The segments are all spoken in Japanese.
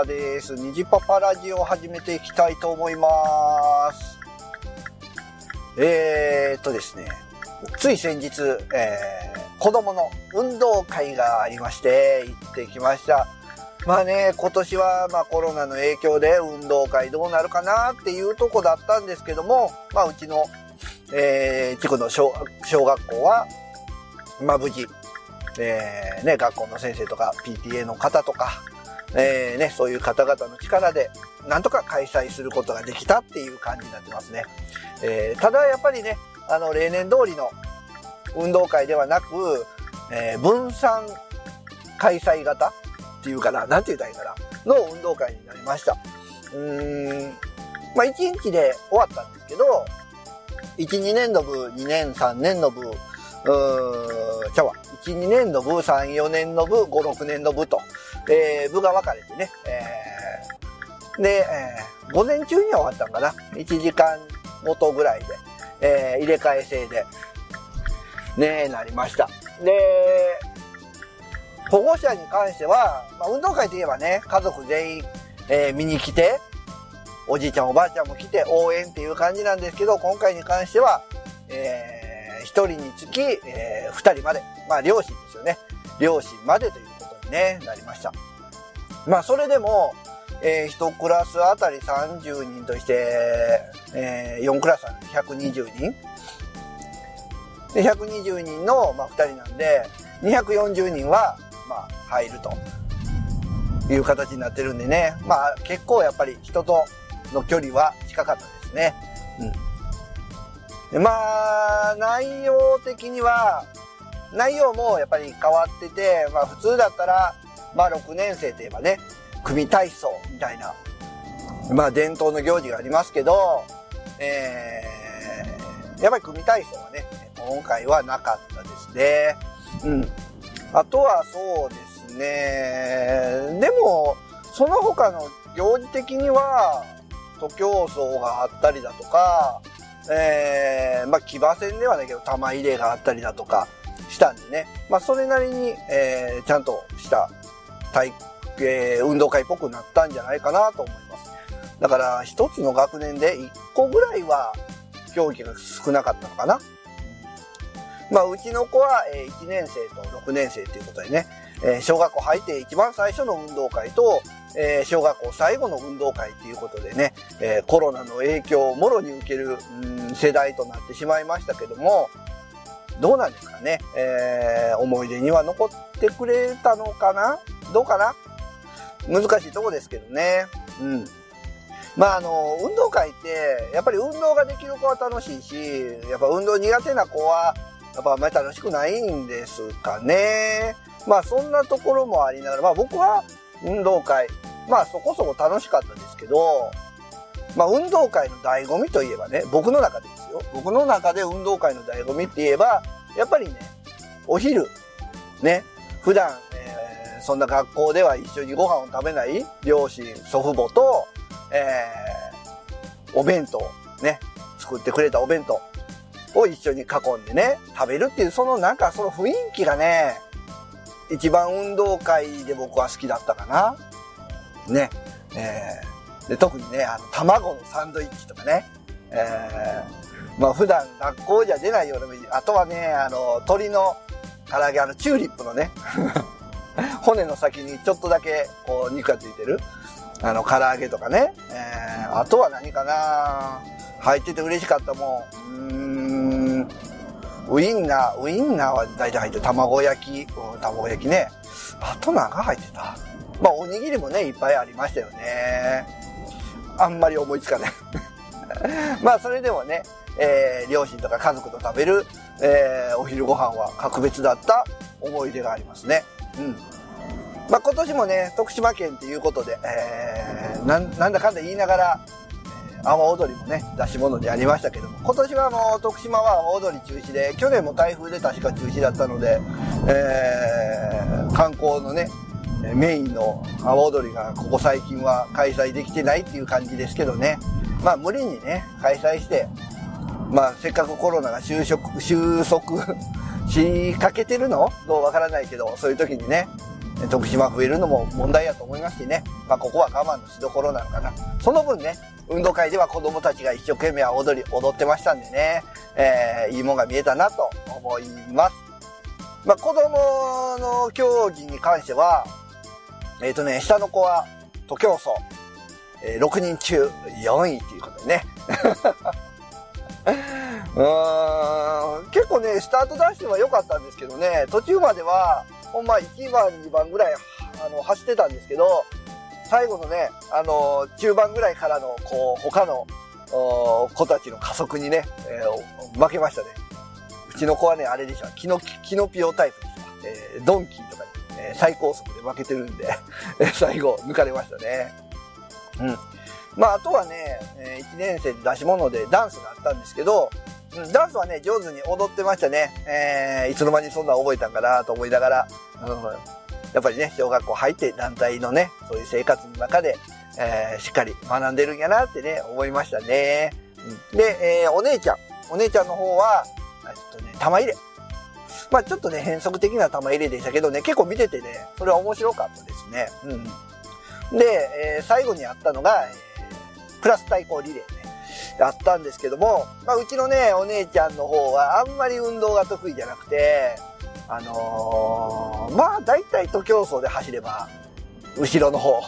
パです。虹パパラジオを始めていきたいと思います。えーっとですね、つい先日、えー、子供の運動会がありまして、行ってきました。まあね、今年はまあコロナの影響で運動会どうなるかなっていうとこだったんですけども、まあうちの、えー、地区の小小学校は、まあ無事、えー、ね、学校の先生とか PTA の方とか、えー、ね、そういう方々の力で、なんとか開催することができたっていう感じになってますね。えー、ただやっぱりね、あの、例年通りの運動会ではなく、えー、分散開催型っていうかな、なんて言うたらいいかな、の運動会になりました。うーん、まあ、1日で終わったんですけど、1、2年度部、2年、3年度部、うーん、ちゃうわ、1、2年度部、3、4年度部、5、6年度部と、えー、部が分かれてね、えー、で、えー、午前中には終わったんかな。1時間ごとぐらいで、えー、入れ替え制で、ね、なりました。で、保護者に関しては、まあ、運動会といえばね、家族全員、えー、見に来て、おじいちゃんおばあちゃんも来て応援っていう感じなんですけど、今回に関しては、えー、1人につき、えー、2人まで、まあ両親ですよね。両親までということに、ね、なりました。まあそれでも、えー、1クラスあたり30人として、えー、4クラスなんで120人で、120人の、まあ、2人なんで、240人は、まあ、入るという形になってるんでね。まあ、結構やっぱり人との距離は近かったですね。うん。まあ、内容的には、内容もやっぱり変わってて、まあ普通だったら、まあ6年生といえばね、組体操みたいな、まあ伝統の行事がありますけど、えー、やっぱり組体操はね、今回はなかったですね。うん。あとはそうですね、でも、その他の行事的には、徒競走があったりだとか、えー、まあ騎馬戦ではないけど玉入れがあったりだとかしたんでね、まあそれなりに、えー、ちゃんとした体えー、運動会っぽくなったんじゃないかなと思います。だから、一つの学年で一個ぐらいは競技が少なかったのかな。まあ、うちの子は、え1年生と6年生ということでね、え小学校入って一番最初の運動会と、え小学校最後の運動会ということでね、えコロナの影響をもろに受ける、うん、世代となってしまいましたけども、どうなんですかね、えー、思い出には残ってくれたのかな？どうかな？難しいとこですけどね。うん。まあ、あの、運動会って、やっぱり運動ができる子は楽しいし、やっぱ運動苦手な子は、やっぱあんまり楽しくないんですかね。まあ、そんなところもありながら、まあ僕は運動会、まあそこそこ楽しかったですけど、まあ運動会の醍醐味といえばね、僕の中でですよ。僕の中で運動会の醍醐味って言えば、やっぱりね、お昼、ね、普段、えー、そんな学校では一緒にご飯を食べない両親、祖父母と、えー、お弁当、ね、作ってくれたお弁当を一緒に囲んでね、食べるっていう、そのなんかその雰囲気がね、一番運動会で僕は好きだったかな。ね。えー、で特にね、あの、卵のサンドイッチとかね。えー、まあ普段学校じゃ出ないような、あとはね、あの、鶏の唐揚げ、あの、チューリップのね、骨の先にちょっとだけ、こう、肉がついてる、あの、唐揚げとかね。えー、あとは何かな入ってて嬉しかったもん。うん、ウインナー、ウインナーは大体入ってる。卵焼き、うん、卵焼きね。あとなんか入ってた。まあ、おにぎりもね、いっぱいありましたよね。あんまり思いつかない。まあ、それでもね、えー、両親とか家族と食べる、えー、お昼ご飯は格別だった思い出がありますね。うん。まあ、今年もね、徳島県っていうことで、えー、ななんだかんだ言いながら、阿波踊りもね、出し物でありましたけども、今年はもう徳島は阿波踊り中止で、去年も台風で確か中止だったので、えー、観光のね、メインの阿波踊りがここ最近は開催できてないっていう感じですけどね。まあ無理にね、開催して、まあせっかくコロナが収束、収束 しかけてるの？どうわからないけど、そういう時にね、徳島増えるのも問題やと思いますしね。まあ、ここは我慢のしどころなのかな。その分ね、運動会では子供たちが一生懸命踊り、踊ってましたんでね、えー、いいもんが見えたなと思います。まあ、子供の競技に関しては、えっ、ー、とね、下の子は、徒競走、えー、6人中4位ということでね。うーん結構ね、スタートダッシュは良かったんですけどね、途中までは、ほんま1番、2番ぐらい、あの、走ってたんですけど、最後のね、あの、中盤ぐらいからの、こう、他の、子たちの加速にね、えー、負けましたね。うちの子はね、あれでした。キノ、キノピオタイプでした。えー、ドンキーとかに、え、最高速で負けてるんで最後、抜かれましたね。うん。まあ、あとはね、え1年生で出し物でダンスがあったんですけど、うん、ダンスはね、上手に踊ってましたね。え、いつの間にそんな覚えたんかなと思いながら、うん、やっぱりね、小学校入って団体のね、そういう生活の中で、えー、しっかり学んでるんやなってね、思いましたね。で、えー、お姉ちゃん。お姉ちゃんの方は、えっとね、玉入れ。まあちょっとね、変則的な玉入れでしたけどね、結構見ててね、それは面白かったですね。うん。で、えー、最後にあったのが、えー、プラス対抗リレーね。あったんですけども、まあ、うちのね、お姉ちゃんの方はあんまり運動が得意じゃなくて、あのー、まあ、大体徒競走で走れば、後ろの方、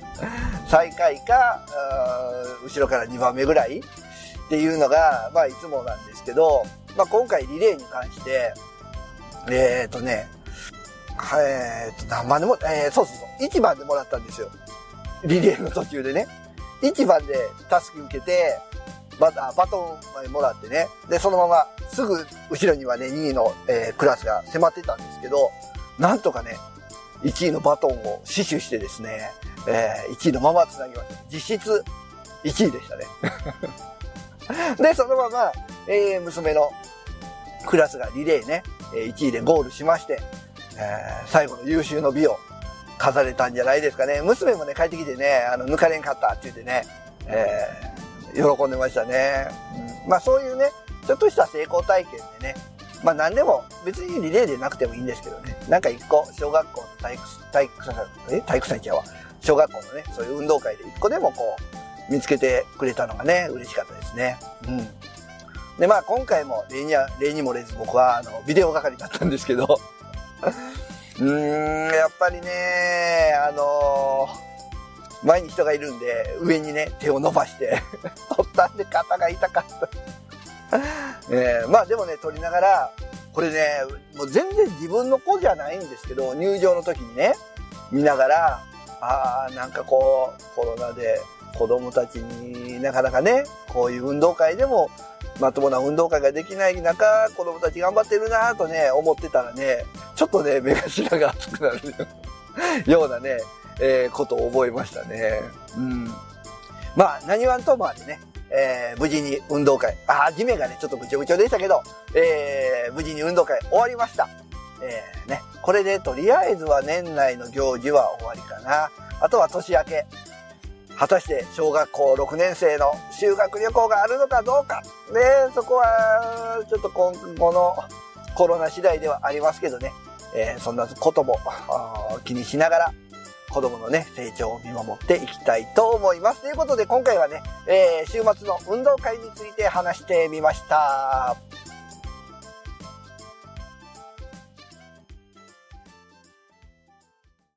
最下位か、後ろから2番目ぐらいっていうのが、まあ、いつもなんですけど、まあ、今回リレーに関して、えっ、ー、とね、えっ、ー、と、何番でも、えー、そうそうそう、1番でもらったんですよ。リレーの途中でね。1番でタスク受けて、ババトンもらってね。で、そのまますぐ後ろにはね、2位の、えー、クラスが迫ってたんですけど、なんとかね、1位のバトンを死守してですね、えー、1位のまま繋ぎました。実質1位でしたね。で、そのまま、えー、娘のクラスがリレーね、1位でゴールしまして、えー、最後の優秀の美を飾れたんじゃないですかね。娘もね、帰ってきてね、あの、抜かれんかったって言ってね、えー、喜んでましたね。うん、まあそういうね、ちょっとした成功体験でね、まあ何でも別にリレーでなくてもいいんですけどね、なんか一個、小学校の体育、体育祭、え？体育祭ちゃうわ。小学校のね、そういう運動会で一個でもこう、見つけてくれたのがね、嬉しかったですね。うん。で、まあ今回も例には、例にもれず僕はあの、ビデオ係だったんですけど うーん、やっぱりね、あのー、前に人がいるんで、上にね、手を伸ばして 取ったんで肩が痛かった。えー、まあでもね、取りながら、これね、もう全然自分の子じゃないんですけど、入場の時にね、見ながら、ああ、なんかこう、コロナで子供たちになかなかね、こういう運動会でもまともな運動会ができない中、子供たち頑張ってるなとね、思ってたらね、ちょっとね、目頭が熱くなるようなね、えー、ことを覚えましたね。うん。まあ、何はんともあれね、えー、無事に運動会、あ、地面がね、ちょっとぐちょぐちょでしたけど、えー、無事に運動会終わりました。えー、ね、これでとりあえずは年内の行事は終わりかな。あとは年明け、果たして小学校6年生の修学旅行があるのかどうか。ね、そこは、ちょっと今後のコロナ次第ではありますけどね、えー、そんなことも気にしながら、子供のね、成長を見守っていきたいと思います。ということで今回はね、えー、週末の運動会について話してみました。